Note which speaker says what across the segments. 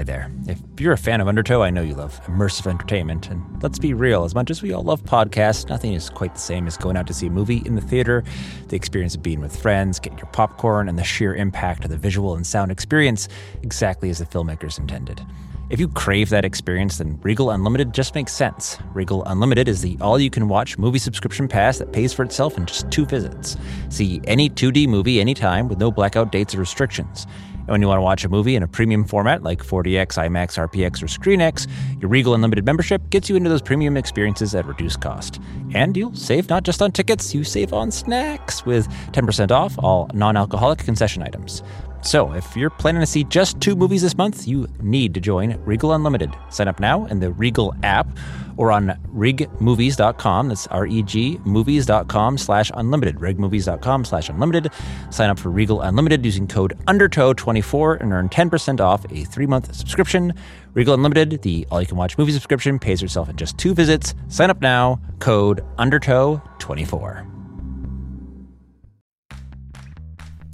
Speaker 1: Hi there. If you're a fan of Undertow, I know you love immersive entertainment. And let's be real, as much as we all love podcasts, nothing is quite the same as going out to see a movie in the theater, the experience of being with friends, getting your popcorn, and the sheer impact of the visual and sound experience, exactly as the filmmakers intended. If you crave that experience, then Regal Unlimited just makes sense. Regal Unlimited is the all you can watch movie subscription pass that pays for itself in just two visits. See any 2D movie anytime with no blackout dates or restrictions. And when you want to watch a movie in a premium format like 4DX, IMAX, RPX, or ScreenX, your Regal Unlimited membership gets you into those premium experiences at reduced cost. And you'll save not just on tickets, you save on snacks with 10% off all non alcoholic concession items. So, if you're planning to see just two movies this month, you need to join Regal Unlimited. Sign up now in the Regal app or on regmovies.com. That's R-E-G movies.com slash unlimited. regmovies.com slash unlimited. Sign up for Regal Unlimited using code UNDERTOW24 and earn 10% off a three-month subscription. Regal Unlimited, the all-you-can-watch movie subscription, pays yourself in just two visits. Sign up now. Code UNDERTOW24.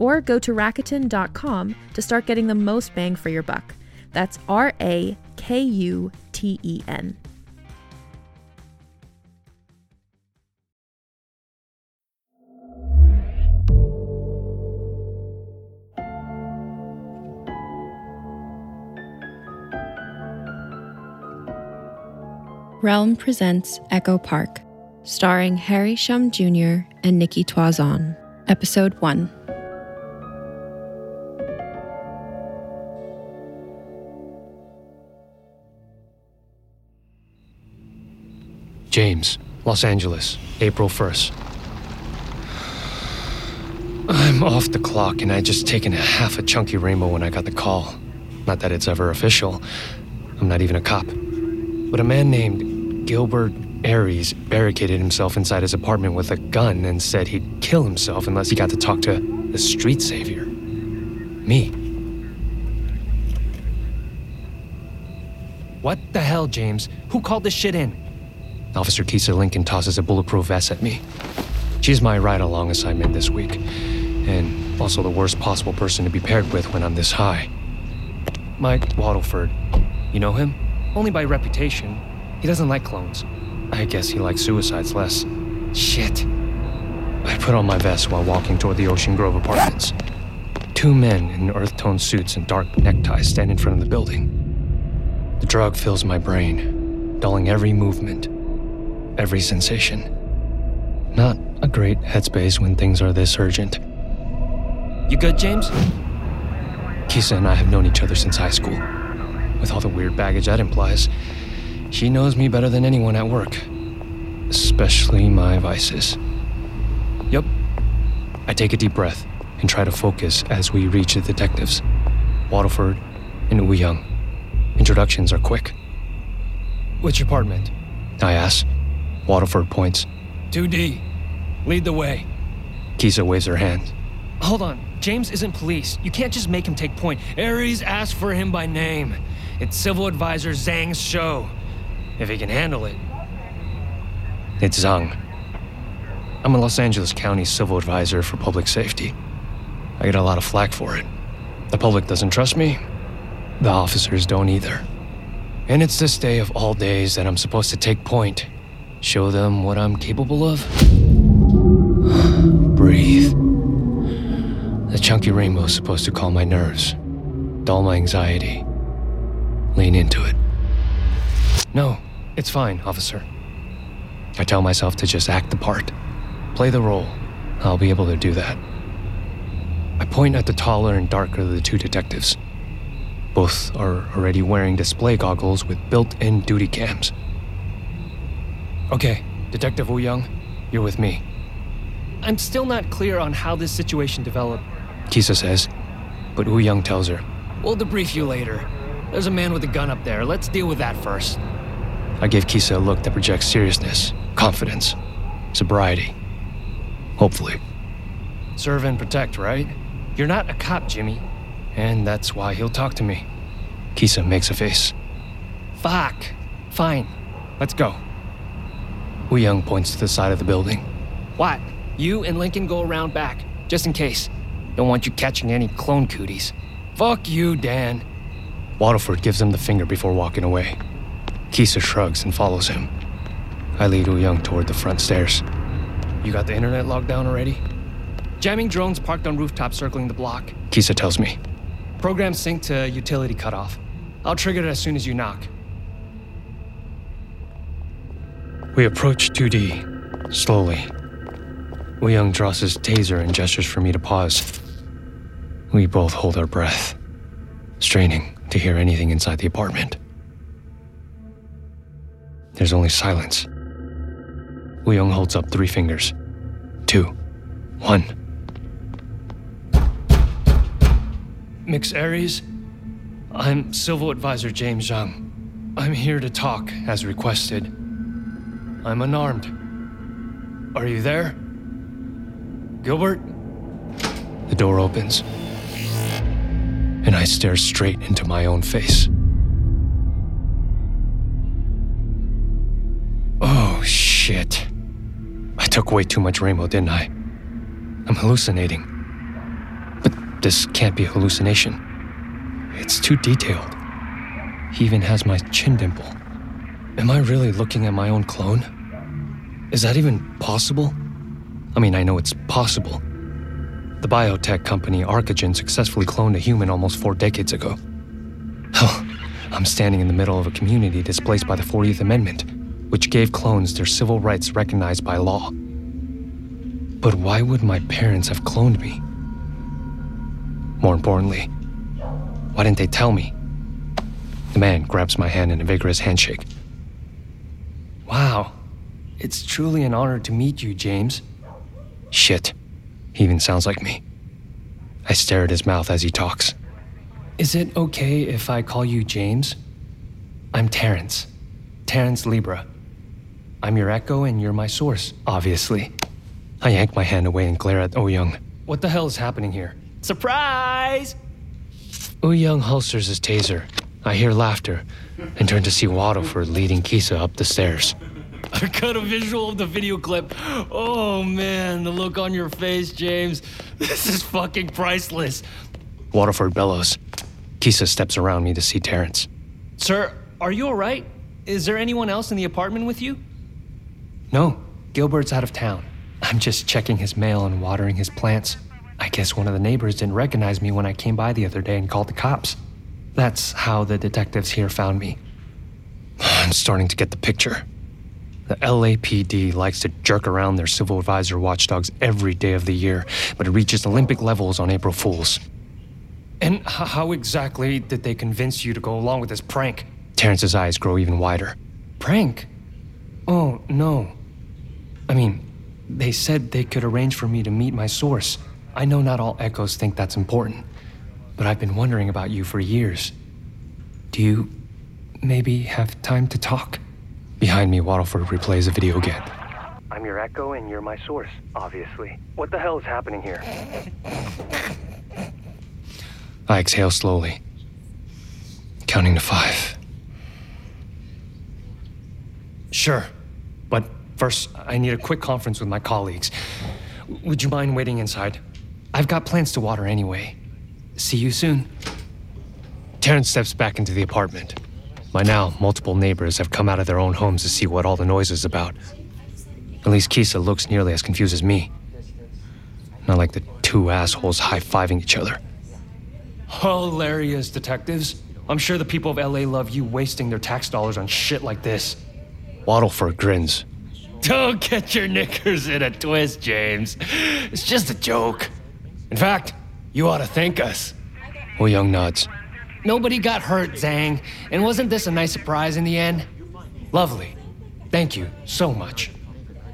Speaker 2: Or go to Rakuten.com to start getting the most bang for your buck. That's R A K U T E N. Realm presents Echo Park, starring Harry Shum Jr. and Nikki Toison. Episode 1.
Speaker 3: James, Los Angeles, April 1st. I'm off the clock and I just taken a half a chunky rainbow when I got the call. Not that it's ever official. I'm not even a cop. But a man named Gilbert Aries barricaded himself inside his apartment with a gun and said he'd kill himself unless he got to talk to the street savior. Me. What the hell, James? Who called this shit in? Officer Tisa Lincoln tosses a bulletproof vest at me. She's my ride along assignment this week, and also the worst possible person to be paired with when I'm this high. Mike Waddleford. You know him? Only by reputation. He doesn't like clones. I guess he likes suicides less. Shit. I put on my vest while walking toward the Ocean Grove apartments. Two men in earth tone suits and dark neckties stand in front of the building. The drug fills my brain, dulling every movement, every sensation. Not a great headspace when things are this urgent. You good, James? Kisa and I have known each other since high school. With all the weird baggage that implies, she knows me better than anyone at work, especially my vices. Yep. I take a deep breath and try to focus as we reach the detectives, Waterford and Wu Young. Introductions are quick. Which apartment? I ask. Waterford points.
Speaker 4: 2D, lead the way.
Speaker 3: Kisa waves her hand.
Speaker 4: Hold on. James isn't police. You can't just make him take point. Aries asked for him by name. It's Civil Advisor Zhang's show. If he can handle it.
Speaker 3: It's Zhang. I'm a Los Angeles County Civil Advisor for Public Safety. I get a lot of flack for it. The public doesn't trust me. The officers don't either. And it's this day of all days that I'm supposed to take point, show them what I'm capable of. Breathe. The chunky rainbow is supposed to calm my nerves, dull my anxiety. Lean into it. No, it's fine, officer. I tell myself to just act the part, play the role. I'll be able to do that. I point at the taller and darker of the two detectives. Both are already wearing display goggles with built in duty cams. Okay, Detective Wu Young, you're with me.
Speaker 4: I'm still not clear on how this situation developed.
Speaker 3: Kisa says, but Wu Young tells her.
Speaker 4: We'll debrief you later. There's a man with a gun up there. Let's deal with that first.
Speaker 3: I give Kisa a look that projects seriousness, confidence, sobriety. Hopefully.
Speaker 4: Serve and protect, right? You're not a cop, Jimmy.
Speaker 3: And that's why he'll talk to me. Kisa makes a face.
Speaker 4: Fuck. Fine. Let's go.
Speaker 3: Wu Young points to the side of the building.
Speaker 4: What? You and Lincoln go around back, just in case. Don't want you catching any clone cooties. Fuck you, Dan.
Speaker 3: Waterford gives him the finger before walking away. Kisa shrugs and follows him. I lead Wu Young toward the front stairs.
Speaker 4: You got the internet locked down already? Jamming drones parked on rooftops circling the block.
Speaker 3: Kisa tells me.
Speaker 4: Program sync to utility cutoff. I'll trigger it as soon as you knock.
Speaker 3: We approach 2D, slowly. Wu Young draws his taser and gestures for me to pause. We both hold our breath, straining to hear anything inside the apartment. There's only silence. Wu Young holds up three fingers. Two. One.
Speaker 4: Mix Aries, I'm Civil Advisor James Zhang. I'm here to talk, as requested. I'm unarmed. Are you there? Gilbert?
Speaker 3: The door opens, and I stare straight into my own face. Oh, shit. I took way too much rainbow, didn't I? I'm hallucinating. But this can't be a hallucination. It's too detailed. He even has my chin dimple. Am I really looking at my own clone? Is that even possible? I mean, I know it's possible. The biotech company Arcogen successfully cloned a human almost four decades ago. Hell, I'm standing in the middle of a community displaced by the 40th Amendment, which gave clones their civil rights recognized by law. But why would my parents have cloned me? More importantly, why didn't they tell me? The man grabs my hand in a vigorous handshake.
Speaker 4: Wow. It's truly an honor to meet you, James.
Speaker 3: Shit. He even sounds like me. I stare at his mouth as he talks.
Speaker 4: Is it okay if I call you James? I'm Terrance. Terrance Libra. I'm your echo and you're my source, obviously.
Speaker 3: I yank my hand away and glare at oh Young.
Speaker 4: What the hell is happening here? Surprise!
Speaker 3: Oh Young holsters his taser. I hear laughter and turn to see Waterford leading Kisa up the stairs.
Speaker 4: I got a visual of the video clip. Oh man, the look on your face, James. This is fucking priceless.
Speaker 3: Waterford bellows. Kisa steps around me to see Terrance.
Speaker 4: Sir, are you alright? Is there anyone else in the apartment with you?
Speaker 3: No, Gilbert's out of town. I'm just checking his mail and watering his plants. I guess one of the neighbors didn't recognize me when I came by the other day and called the cops. That's how the detectives here found me. I'm starting to get the picture. The LAPD likes to jerk around their civil advisor watchdogs every day of the year, but it reaches Olympic levels on April Fools.
Speaker 4: And h- how exactly did they convince you to go along with this prank?
Speaker 3: Terrance's eyes grow even wider.
Speaker 4: Prank? Oh, no. I mean, they said they could arrange for me to meet my source. I know not all echoes think that's important, but I've been wondering about you for years. Do you maybe have time to talk?
Speaker 3: Behind me, Waddleford replays a video again.
Speaker 4: I'm your echo and you're my source, obviously. What the hell is happening here?
Speaker 3: I exhale slowly, counting to five. Sure, but first, I need a quick conference with my colleagues. Would you mind waiting inside? I've got plants to water anyway. See you soon. Terrance steps back into the apartment. By now, multiple neighbors have come out of their own homes to see what all the noise is about. At least Kisa looks nearly as confused as me. Not like the two assholes high fiving each other. Hilarious, detectives. I'm sure the people of LA love you wasting their tax dollars on shit like this. Waddleford grins.
Speaker 4: Don't get your knickers in a twist, James. It's just a joke. In fact, you ought to thank us.
Speaker 3: Wu Young nods.
Speaker 4: Nobody got hurt, Zhang. And wasn't this a nice surprise in the end?
Speaker 3: Lovely. Thank you so much.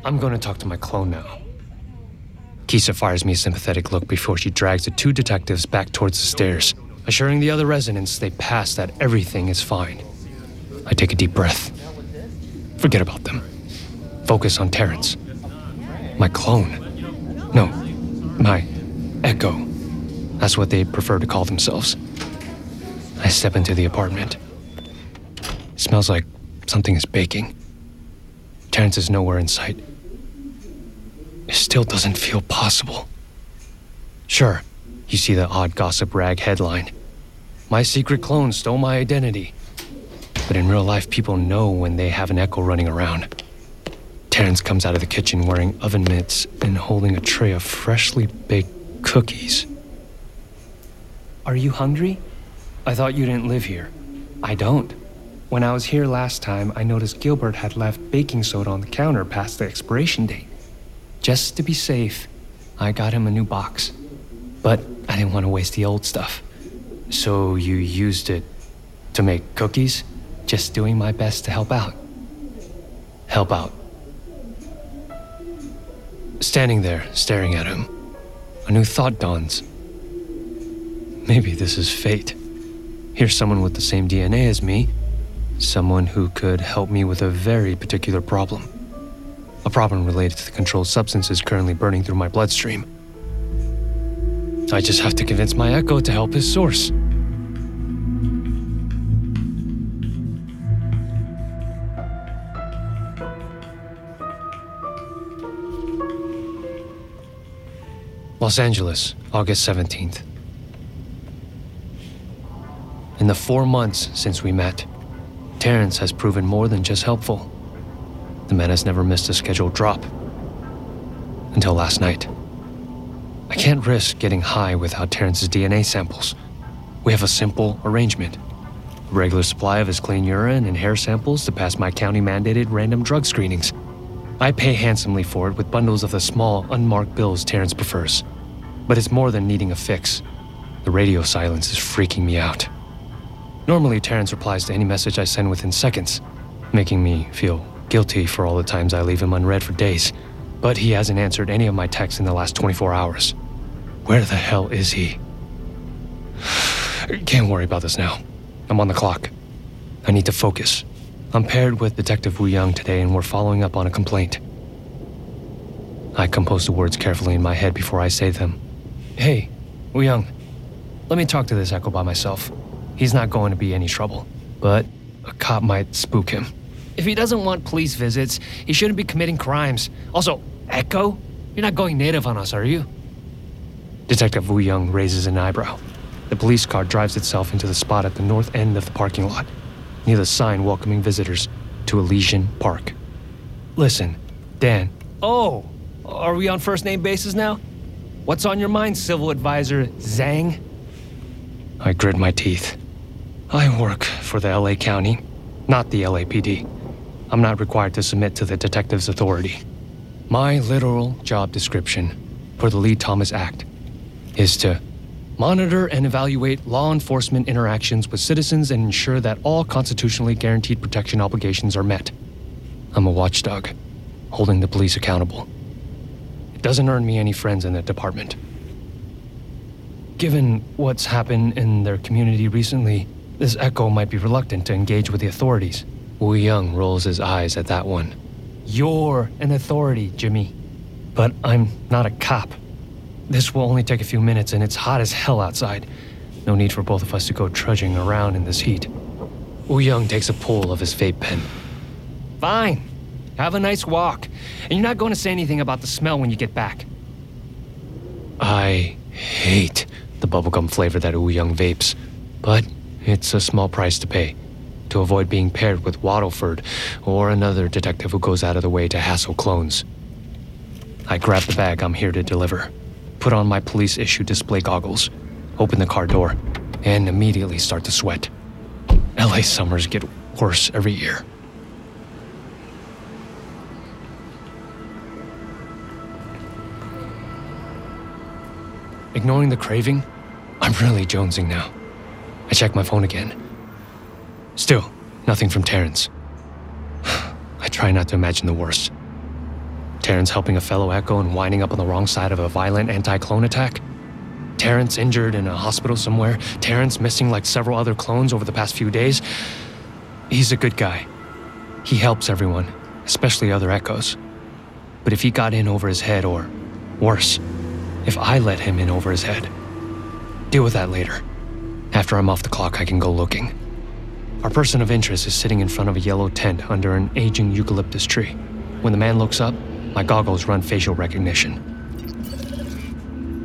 Speaker 3: I'm going to talk to my clone now. Kisa fires me a sympathetic look before she drags the two detectives back towards the stairs, assuring the other residents they pass that everything is fine. I take a deep breath. Forget about them. Focus on Terrance. My clone. No, my echo. That's what they prefer to call themselves. I step into the apartment. It smells like something is baking. Terrance is nowhere in sight. It still doesn't feel possible. Sure, you see the odd gossip rag headline. My secret clone stole my identity. But in real life, people know when they have an echo running around. Terrance comes out of the kitchen wearing oven mitts and holding a tray of freshly baked cookies.
Speaker 4: Are you hungry? I thought you didn't live here.
Speaker 3: I don't.
Speaker 4: When I was here last time, I noticed Gilbert had left baking soda on the counter past the expiration date. Just to be safe, I got him a new box. But I didn't want to waste the old stuff.
Speaker 3: So you used it to make cookies?
Speaker 4: Just doing my best to help out.
Speaker 3: Help out. Standing there, staring at him, a new thought dawns. Maybe this is fate. Here's someone with the same DNA as me, someone who could help me with a very particular problem. A problem related to the controlled substances currently burning through my bloodstream. I just have to convince my echo to help his source. Los Angeles, August 17th. In the four months since we met, Terrance has proven more than just helpful. The man has never missed a scheduled drop. Until last night. I can't risk getting high without Terrance's DNA samples. We have a simple arrangement a regular supply of his clean urine and hair samples to pass my county mandated random drug screenings. I pay handsomely for it with bundles of the small, unmarked bills Terrance prefers. But it's more than needing a fix. The radio silence is freaking me out. Normally, Terrance replies to any message I send within seconds, making me feel guilty for all the times I leave him unread for days. But he hasn't answered any of my texts in the last 24 hours. Where the hell is he? Can't worry about this now. I'm on the clock. I need to focus. I'm paired with Detective Wu Young today, and we're following up on a complaint. I compose the words carefully in my head before I say them. Hey, Wu Young, let me talk to this echo by myself. He's not going to be any trouble, but a cop might spook him.
Speaker 4: If he doesn't want police visits, he shouldn't be committing crimes. Also, Echo, you're not going native on us, are you?
Speaker 3: Detective Wu Young raises an eyebrow. The police car drives itself into the spot at the north end of the parking lot, near the sign welcoming visitors to Elysian Park. Listen, Dan.
Speaker 4: Oh, are we on first name basis now? What's on your mind, civil advisor Zhang?
Speaker 3: I grit my teeth. I work for the LA County, not the LAPD. I'm not required to submit to the detective's authority. My literal job description for the Lee Thomas Act is to monitor and evaluate law enforcement interactions with citizens and ensure that all constitutionally guaranteed protection obligations are met. I'm a watchdog, holding the police accountable. It doesn't earn me any friends in that department. Given what's happened in their community recently, this Echo might be reluctant to engage with the authorities. Wu Young rolls his eyes at that one.
Speaker 4: You're an authority, Jimmy. But I'm not a cop. This will only take a few minutes and it's hot as hell outside. No need for both of us to go trudging around in this heat.
Speaker 3: Wu Young takes a pull of his vape pen.
Speaker 4: Fine. Have a nice walk. And you're not going to say anything about the smell when you get back.
Speaker 3: I hate the bubblegum flavor that Wu Young vapes, but it's a small price to pay to avoid being paired with Waddleford or another detective who goes out of the way to hassle clones. I grab the bag I'm here to deliver, put on my police issue display goggles, open the car door, and immediately start to sweat. LA summers get worse every year. Ignoring the craving, I'm really jonesing now. I check my phone again. Still, nothing from Terrance. I try not to imagine the worst. Terrance helping a fellow Echo and winding up on the wrong side of a violent anti clone attack? Terrance injured in a hospital somewhere? Terrance missing like several other clones over the past few days? He's a good guy. He helps everyone, especially other Echoes. But if he got in over his head, or worse, if I let him in over his head, deal with that later. After I'm off the clock, I can go looking. Our person of interest is sitting in front of a yellow tent under an aging eucalyptus tree. When the man looks up, my goggles run facial recognition.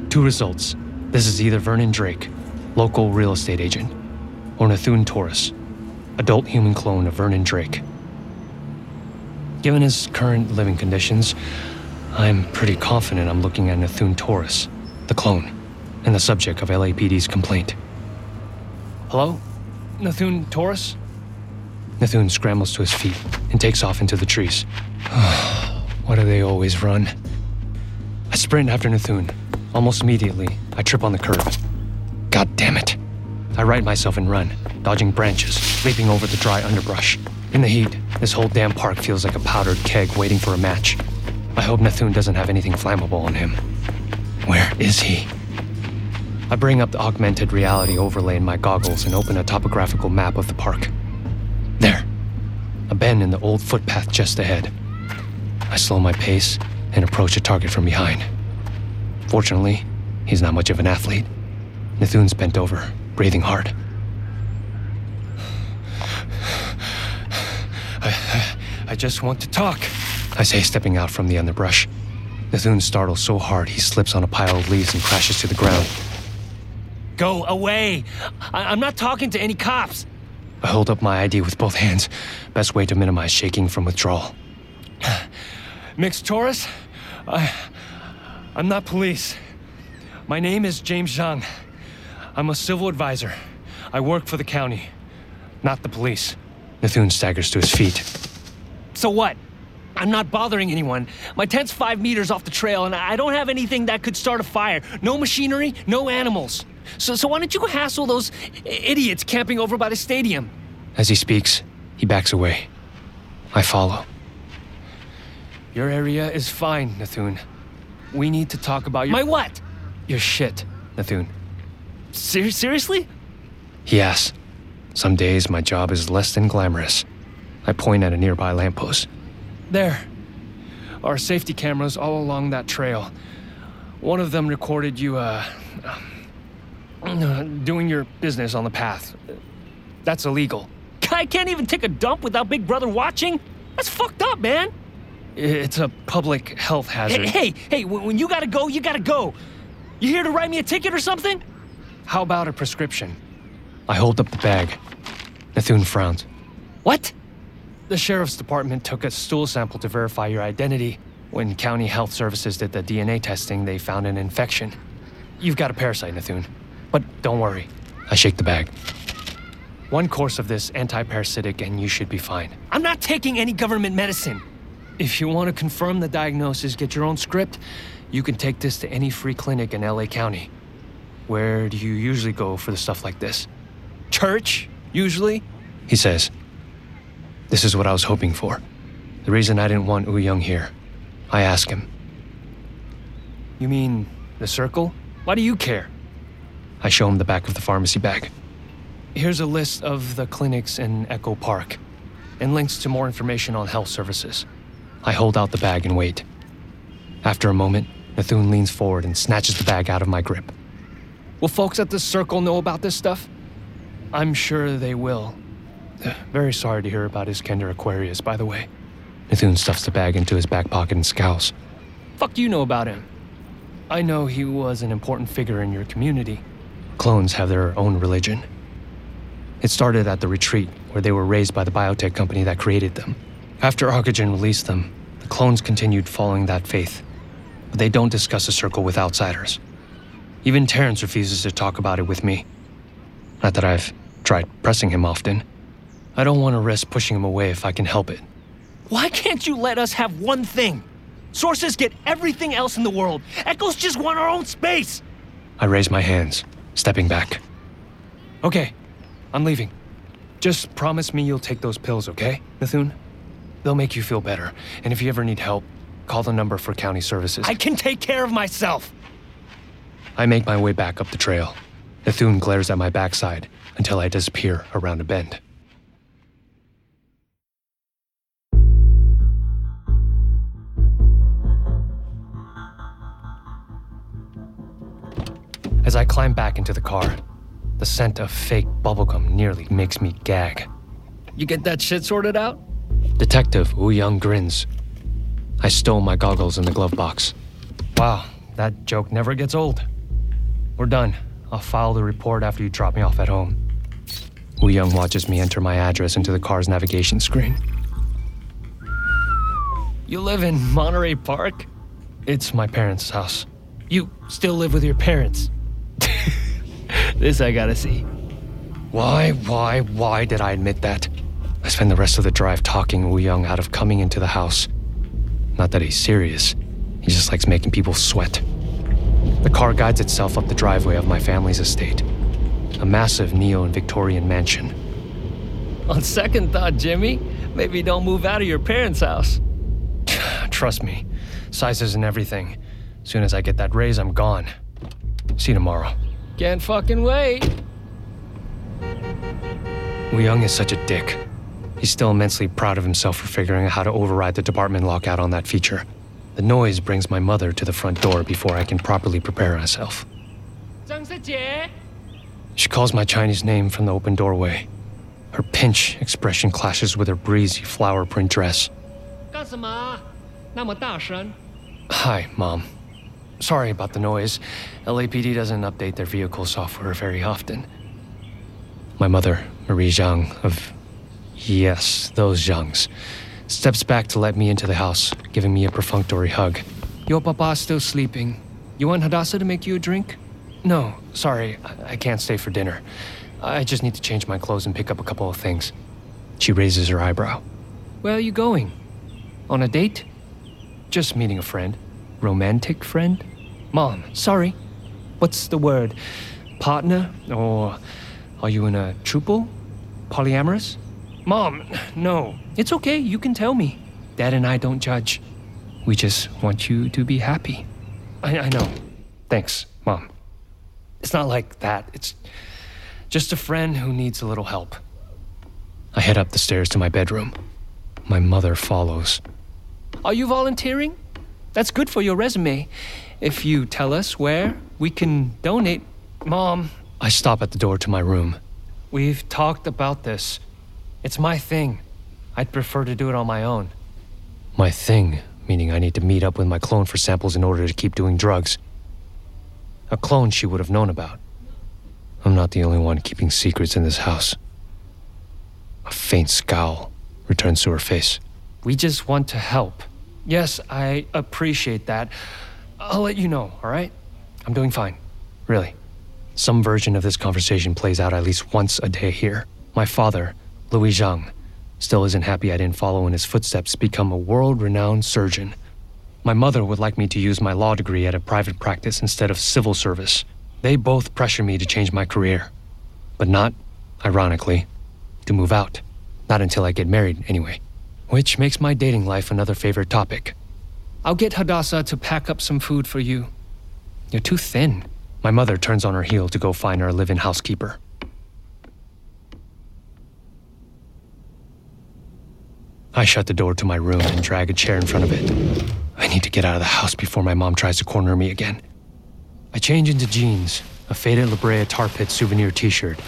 Speaker 3: Two results. This is either Vernon Drake, local real estate agent, or Nathun Taurus, adult human clone of Vernon Drake. Given his current living conditions, I'm pretty confident I'm looking at Nathun Taurus, the clone, and the subject of LAPD's complaint.
Speaker 4: Hello? Nathun Taurus?
Speaker 3: Nathun scrambles to his feet and takes off into the trees. Why do they always run? I sprint after Nathun. Almost immediately, I trip on the curb. God damn it. I right myself and run, dodging branches, leaping over the dry underbrush. In the heat, this whole damn park feels like a powdered keg waiting for a match. I hope Nathun doesn't have anything flammable on him. Where is he? I bring up the augmented reality overlay in my goggles and open a topographical map of the park. There, a bend in the old footpath just ahead. I slow my pace and approach a target from behind. Fortunately, he's not much of an athlete. Nathun's bent over, breathing hard.
Speaker 4: I, I, I just want to talk.
Speaker 3: I say, stepping out from the underbrush. Nathun startles so hard he slips on a pile of leaves and crashes to the ground.
Speaker 4: Go away! I- am not talking to any cops.
Speaker 3: I hold up my ID with both hands. Best way to minimize shaking from withdrawal.
Speaker 4: Mixed Taurus? I. I'm not police. My name is James Zhang. I'm a civil advisor. I work for the county, not the police.
Speaker 3: Nathun staggers to his feet.
Speaker 4: So what? I'm not bothering anyone. My tent's five meters off the trail, and I don't have anything that could start a fire. No machinery, no animals. So, so why don't you go hassle those idiots camping over by the stadium?
Speaker 3: As he speaks, he backs away. I follow.
Speaker 4: Your area is fine, Nathun. We need to talk about your.
Speaker 3: My what?
Speaker 4: Your shit, Nathun. Ser- seriously?
Speaker 3: Yes. Some days my job is less than glamorous. I point at a nearby lamppost.
Speaker 4: There. Our safety cameras all along that trail. One of them recorded you, uh, uh, doing your business on the path. That's illegal. I can't even take a dump without Big Brother watching? That's fucked up, man. It's a public health hazard. Hey, hey, hey, when you gotta go, you gotta go. You here to write me a ticket or something? How about a prescription?
Speaker 3: I hold up the bag. Nathun frowns.
Speaker 4: What? The sheriff's department took a stool sample to verify your identity. When county health services did the DNA testing, they found an infection. You've got a parasite, Nathun. But don't worry.
Speaker 3: I shake the bag.
Speaker 4: One course of this anti-parasitic and you should be fine. I'm not taking any government medicine. If you want to confirm the diagnosis, get your own script, you can take this to any free clinic in LA County. Where do you usually go for the stuff like this? Church, usually?
Speaker 3: He says. This is what I was hoping for. The reason I didn't want Wu Young here. I ask him.
Speaker 4: You mean the circle? Why do you care?
Speaker 3: I show him the back of the pharmacy bag.
Speaker 4: Here's a list of the clinics in Echo Park.
Speaker 3: and links to more information on health services. I hold out the bag and wait. After a moment, Nathun leans forward and snatches the bag out of my grip. Will folks at the circle know about this stuff? I'm sure they will. Very sorry to hear about Iskender Aquarius, by the way. Nathun stuffs the bag into his back pocket and scowls. Fuck you know about him? I know he was an important figure in your community. Clones have their own religion. It started at the retreat, where they were raised by the biotech company that created them. After Arcogen released them, the clones continued following that faith. But they don't discuss the circle with outsiders. Even Terrance refuses to talk about it with me. Not that I've tried pressing him often. I don't want to risk pushing him away if I can help it.
Speaker 5: Why can't you let us have one thing? Sources get everything else in the world. Echoes just want our own space.
Speaker 3: I raise my hands, stepping back. Okay, I'm leaving. Just promise me you'll take those pills, okay, Nathun? They'll make you feel better. And if you ever need help, call the number for county services.
Speaker 5: I can take care of myself.
Speaker 3: I make my way back up the trail. Nathun glares at my backside until I disappear around a bend. As I climb back into the car, the scent of fake bubblegum nearly makes me gag.
Speaker 5: You get that shit sorted out?
Speaker 3: Detective Wu Young grins. I stole my goggles in the glove box. Wow, that joke never gets old. We're done. I'll file the report after you drop me off at home. Wu Young watches me enter my address into the car's navigation screen.
Speaker 5: You live in Monterey Park?
Speaker 3: It's my parents' house.
Speaker 5: You still live with your parents? this I gotta see.
Speaker 3: Why, why, why did I admit that? I spend the rest of the drive talking Wu Young out of coming into the house. Not that he's serious, he just likes making people sweat. The car guides itself up the driveway of my family's estate a massive neo and Victorian mansion.
Speaker 5: On second thought, Jimmy, maybe don't move out of your parents' house.
Speaker 3: Trust me, sizes and everything. Soon as I get that raise, I'm gone. See you tomorrow.
Speaker 5: Can't fucking wait.
Speaker 3: Wu Young is such a dick. He's still immensely proud of himself for figuring out how to override the department lockout on that feature. The noise brings my mother to the front door before I can properly prepare myself. She calls my Chinese name from the open doorway. Her pinch expression clashes with her breezy flower print dress. Hi, Mom. Sorry about the noise. LAPD doesn't update their vehicle software very often. My mother, Marie Zhang, of. Yes, those Zhangs, steps back to let me into the house, giving me a perfunctory hug.
Speaker 5: Your papa's still sleeping. You want Hadassah to make you a drink?
Speaker 3: No, sorry, I, I can't stay for dinner. I just need to change my clothes and pick up a couple of things. She raises her eyebrow.
Speaker 5: Where are you going? On a date?
Speaker 3: Just meeting a friend. Romantic friend?
Speaker 5: Mom, sorry. What's the word? Partner? Or are you in a trouble? Polyamorous?
Speaker 3: Mom, no.
Speaker 5: It's okay, you can tell me. Dad and I don't judge.
Speaker 3: We just want you to be happy.
Speaker 5: I, I know.
Speaker 3: Thanks, Mom. It's not like that. It's just a friend who needs a little help. I head up the stairs to my bedroom. My mother follows.
Speaker 5: Are you volunteering? That's good for your resume. If you tell us where, we can donate.
Speaker 3: Mom, I stop at the door to my room.
Speaker 5: We've talked about this. It's my thing. I'd prefer to do it on my own.
Speaker 3: My thing, meaning I need to meet up with my clone for samples in order to keep doing drugs. A clone she would have known about. I'm not the only one keeping secrets in this house. A faint scowl returns to her face.
Speaker 5: We just want to help. Yes, I appreciate that. I'll let you know, all right?
Speaker 3: I'm doing fine. Really. Some version of this conversation plays out at least once a day here. My father, Louis Zhang, still isn't happy I didn't follow in his footsteps to become a world renowned surgeon. My mother would like me to use my law degree at a private practice instead of civil service. They both pressure me to change my career. But not, ironically, to move out. Not until I get married, anyway. Which makes my dating life another favorite topic.
Speaker 5: I'll get Hadassah to pack up some food for you.
Speaker 3: You're too thin. My mother turns on her heel to go find our live in housekeeper. I shut the door to my room and drag a chair in front of it. I need to get out of the house before my mom tries to corner me again. I change into jeans, a faded La Brea Tar Pit souvenir t shirt,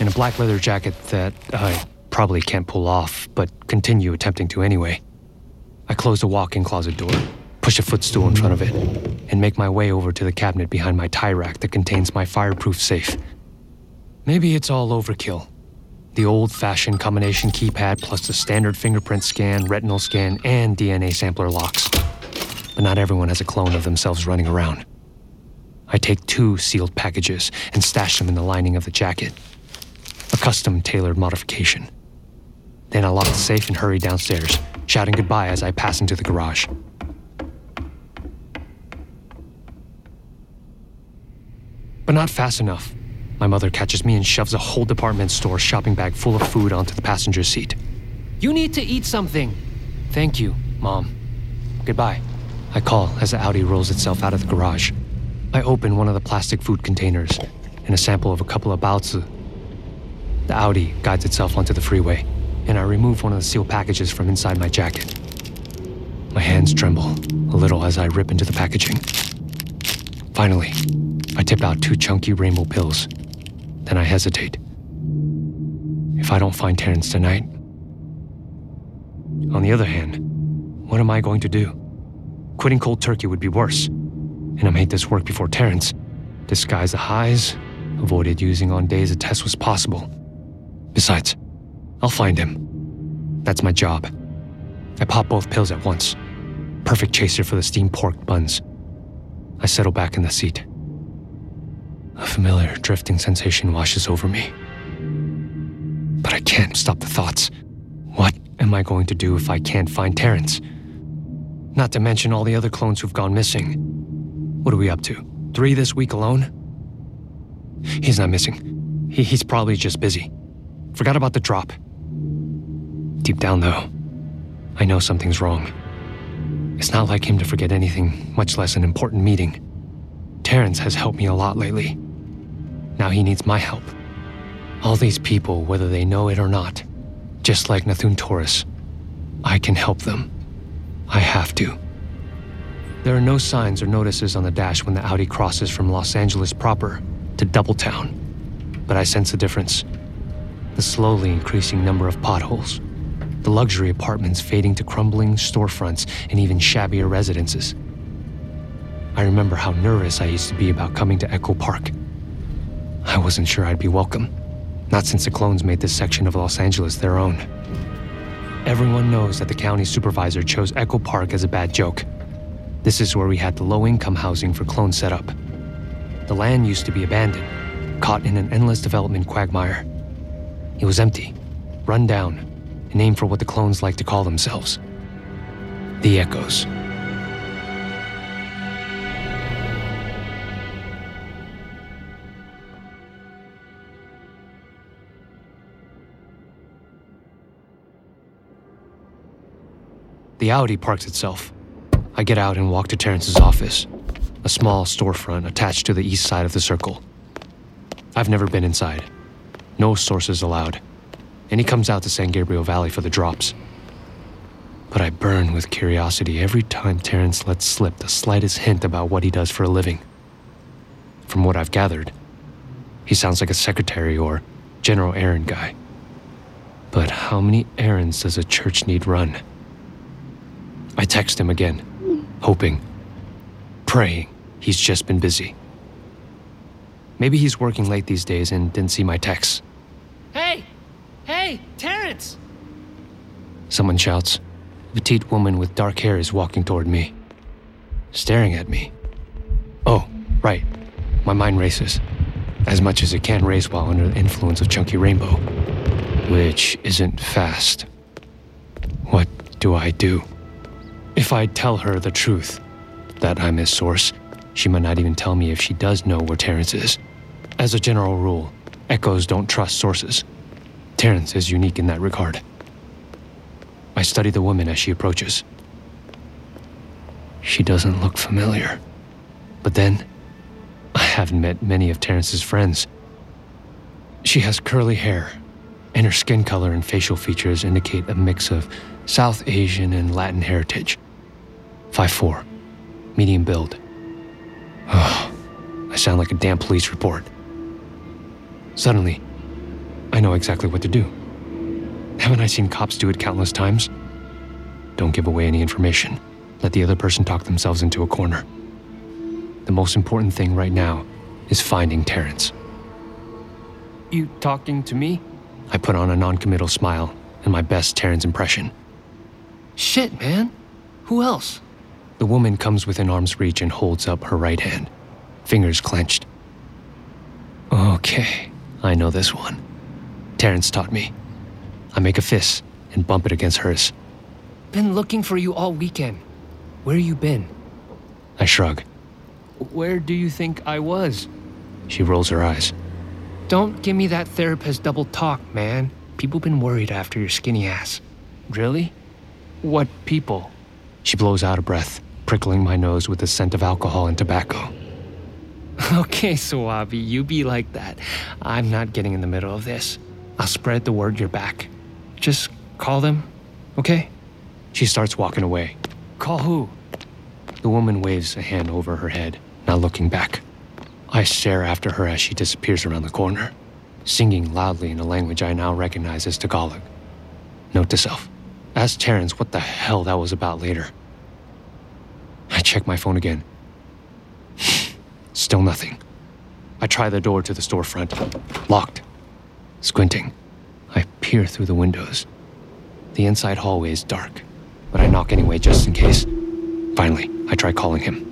Speaker 3: and a black leather jacket that I probably can't pull off, but continue attempting to anyway. I close the walk in closet door, push a footstool in front of it, and make my way over to the cabinet behind my tie rack that contains my fireproof safe. Maybe it's all overkill. The old fashioned combination keypad plus the standard fingerprint scan, retinal scan, and DNA sampler locks. But not everyone has a clone of themselves running around. I take two sealed packages and stash them in the lining of the jacket. A custom tailored modification. Then I lock the safe and hurry downstairs, shouting goodbye as I pass into the garage. But not fast enough. My mother catches me and shoves a whole department store shopping bag full of food onto the passenger seat. You need to eat something. Thank you, Mom. Goodbye. I call as the Audi rolls itself out of the garage. I open one of the plastic food containers and a sample of a couple of baozi. The Audi guides itself onto the freeway, and I remove one of the sealed packages from inside my jacket. My hands tremble a little as I rip into the packaging. Finally, I tip out two chunky rainbow pills. Then I hesitate. If I don't find Terrance tonight. On the other hand, what am I going to do? Quitting cold turkey would be worse. And I made this work before Terrance. Disguise the highs, avoided using on days a test was possible. Besides, I'll find him. That's my job. I pop both pills at once. Perfect chaser for the steamed pork buns. I settle back in the seat. A familiar drifting sensation washes over me. But I can't stop the thoughts. What am I going to do if I can't find Terrance? Not to mention all the other clones who've gone missing. What are we up to? Three this week alone? He's not missing. He, he's probably just busy. Forgot about the drop. Deep down, though, I know something's wrong. It's not like him to forget anything, much less an important meeting. Terrance has helped me a lot lately. Now he needs my help. All these people, whether they know it or not, just like Nathun Taurus, I can help them. I have to. There are no signs or notices on the dash when the Audi crosses from Los Angeles proper to Doubletown, but I sense a difference. The slowly increasing number of potholes, the luxury apartments fading to crumbling storefronts and even shabbier residences. I remember how nervous I used to be about coming to Echo Park. I wasn't sure I'd be welcome, not since the clones made this section of Los Angeles their own. Everyone knows that the county supervisor chose Echo Park as a bad joke. This is where we had the low income housing for clones set up. The land used to be abandoned, caught in an endless development quagmire. It was empty, run down, name for what the clones like to call themselves the Echoes. The Audi parks itself. I get out and walk to Terrance's office, a small storefront attached to the east side of the circle. I've never been inside. No sources allowed. And he comes out to San Gabriel Valley for the drops. But I burn with curiosity every time Terrance lets slip the slightest hint about what he does for a living. From what I've gathered, he sounds like a secretary or general errand guy. But how many errands does a church need run? I text him again, hoping, praying he's just been busy. Maybe he's working late these days and didn't see my texts.
Speaker 5: Hey! Hey, Terrance!
Speaker 3: Someone shouts. A petite woman with dark hair is walking toward me, staring at me. Oh, right. My mind races, as much as it can race while under the influence of Chunky Rainbow, which isn't fast. What do I do? If I tell her the truth, that I'm his source, she might not even tell me if she does know where Terrance is. As a general rule, echoes don't trust sources. Terrance is unique in that regard. I study the woman as she approaches. She doesn't look familiar. But then, I haven't met many of Terrance's friends. She has curly hair, and her skin color and facial features indicate a mix of South Asian and Latin heritage. 5'4, medium build. Oh, I sound like a damn police report. Suddenly, I know exactly what to do. Haven't I seen cops do it countless times? Don't give away any information. Let the other person talk themselves into a corner. The most important thing right now is finding Terrance.
Speaker 5: You talking to me?
Speaker 3: I put on a noncommittal smile and my best Terrance impression.
Speaker 5: Shit, man. Who else?
Speaker 3: The woman comes within arm's reach and holds up her right hand, fingers clenched. Okay, I know this one. Terrance taught me. I make a fist and bump it against hers.
Speaker 5: Been looking for you all weekend. Where you been?
Speaker 3: I shrug.
Speaker 5: Where do you think I was?
Speaker 3: She rolls her eyes.
Speaker 5: Don't give me that therapist double talk, man. People been worried after your skinny ass. Really? What people?
Speaker 3: She blows out a breath, prickling my nose with the scent of alcohol and tobacco.
Speaker 5: Okay, Suave, you be like that. I'm not getting in the middle of this. I'll spread the word you're back. Just call them, okay?
Speaker 3: She starts walking away.
Speaker 5: Call who?
Speaker 3: The woman waves a hand over her head, not looking back. I stare after her as she disappears around the corner, singing loudly in a language I now recognize as Tagalog. Note to self ask Terrance what the hell that was about later. I check my phone again. Still nothing. I try the door to the storefront. Locked. Squinting, I peer through the windows. The inside hallway is dark, but I knock anyway just in case. Finally, I try calling him.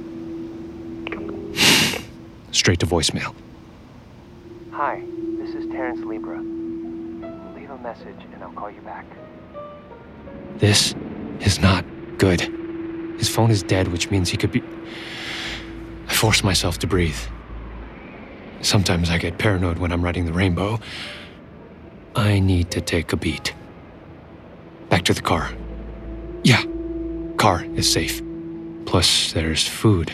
Speaker 3: Straight to voicemail.
Speaker 6: Hi, this is Terrance Libra. Leave a message and I'll call you back.
Speaker 3: This is not good. His phone is dead, which means he could be. I force myself to breathe. Sometimes I get paranoid when I'm riding the rainbow. I need to take a beat. Back to the car. Yeah, car is safe. Plus, there's food.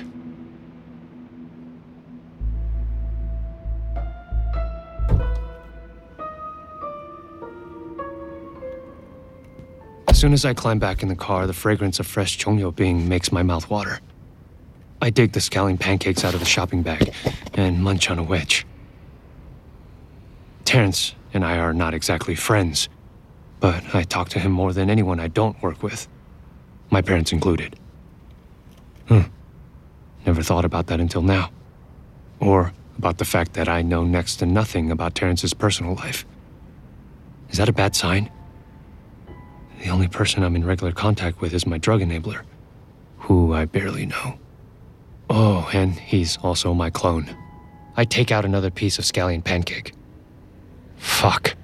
Speaker 3: As soon as I climb back in the car, the fragrance of fresh chongyo bing makes my mouth water. I dig the scallion pancakes out of the shopping bag and munch on a wedge. Terrance and I are not exactly friends, but I talk to him more than anyone I don't work with, my parents included. Hmm. Never thought about that until now. Or about the fact that I know next to nothing about Terrance's personal life. Is that a bad sign? The only person I'm in regular contact with is my drug enabler, who I barely know. Oh, and he's also my clone. I take out another piece of scallion pancake. Fuck.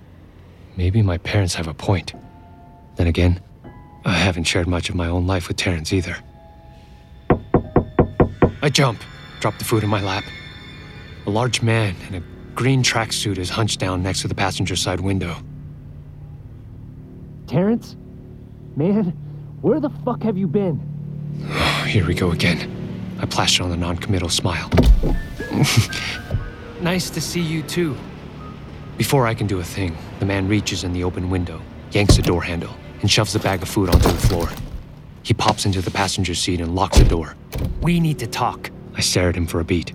Speaker 3: Maybe my parents have a point. Then again, I haven't shared much of my own life with Terrance either. I jump, drop the food in my lap. A large man in a green tracksuit is hunched down next to the passenger side window.
Speaker 5: Terrance? Man, where the fuck have you been?
Speaker 3: Oh, here we go again. I plaster on a non-committal smile.
Speaker 5: nice to see you too.
Speaker 3: Before I can do a thing, the man reaches in the open window, yanks the door handle, and shoves the bag of food onto the floor. He pops into the passenger seat and locks the door.
Speaker 5: We need to talk.
Speaker 3: I stare at him for a beat.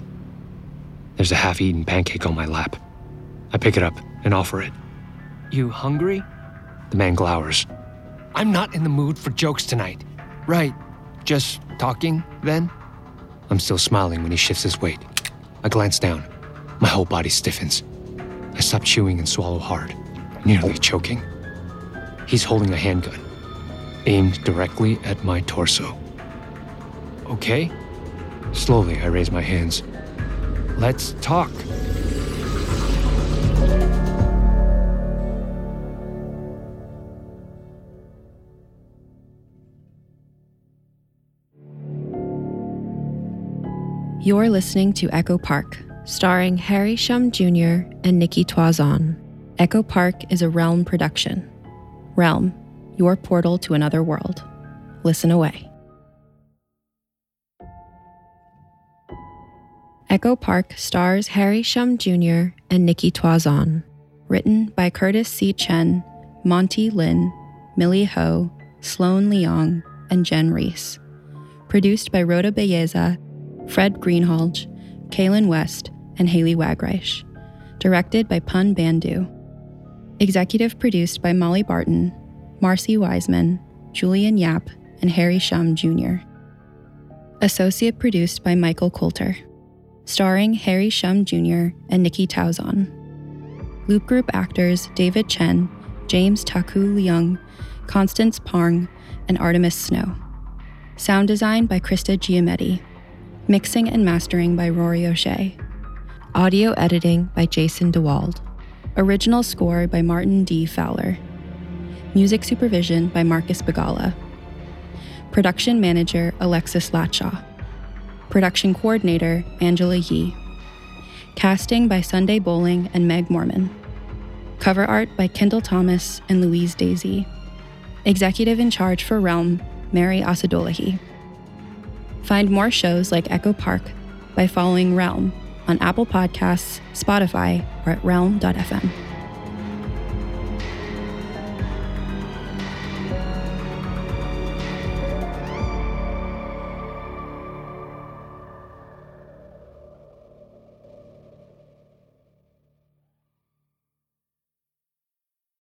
Speaker 3: There's a half eaten pancake on my lap. I pick it up and offer it.
Speaker 5: You hungry?
Speaker 3: The man glowers.
Speaker 5: I'm not in the mood for jokes tonight. Right. Just talking, then?
Speaker 3: I'm still smiling when he shifts his weight. I glance down. My whole body stiffens. I stop chewing and swallow hard, nearly choking. He's holding a handgun, aimed directly at my torso.
Speaker 5: Okay?
Speaker 3: Slowly, I raise my hands.
Speaker 5: Let's talk.
Speaker 2: You're listening to Echo Park, starring Harry Shum Jr. and Nikki Toison. Echo Park is a Realm production. Realm, your portal to another world. Listen away. Echo Park stars Harry Shum Jr. and Nikki Toison. Written by Curtis C. Chen, Monty Lin, Millie Ho, Sloan Leong, and Jen Reese. Produced by Rhoda Belleza, Fred Greenhalgh, Kaylin West, and Haley Wagreich. Directed by Pun Bandhu. Executive produced by Molly Barton, Marcy Wiseman, Julian Yap, and Harry Shum Jr. Associate produced by Michael Coulter. Starring Harry Shum Jr. and Nikki Tauzon. Loop Group actors David Chen, James Taku Leung, Constance Parng, and Artemis Snow. Sound design by Krista Giametti. Mixing and mastering by Rory O'Shea. Audio editing by Jason DeWald. Original score by Martin D. Fowler. Music supervision by Marcus Bagala. Production manager Alexis Latshaw. Production coordinator Angela Yee. Casting by Sunday Bowling and Meg Mormon. Cover art by Kendall Thomas and Louise Daisy. Executive in charge for Realm, Mary Asadolahi. Find more shows like Echo Park by following Realm on Apple Podcasts, Spotify, or at realm.fm.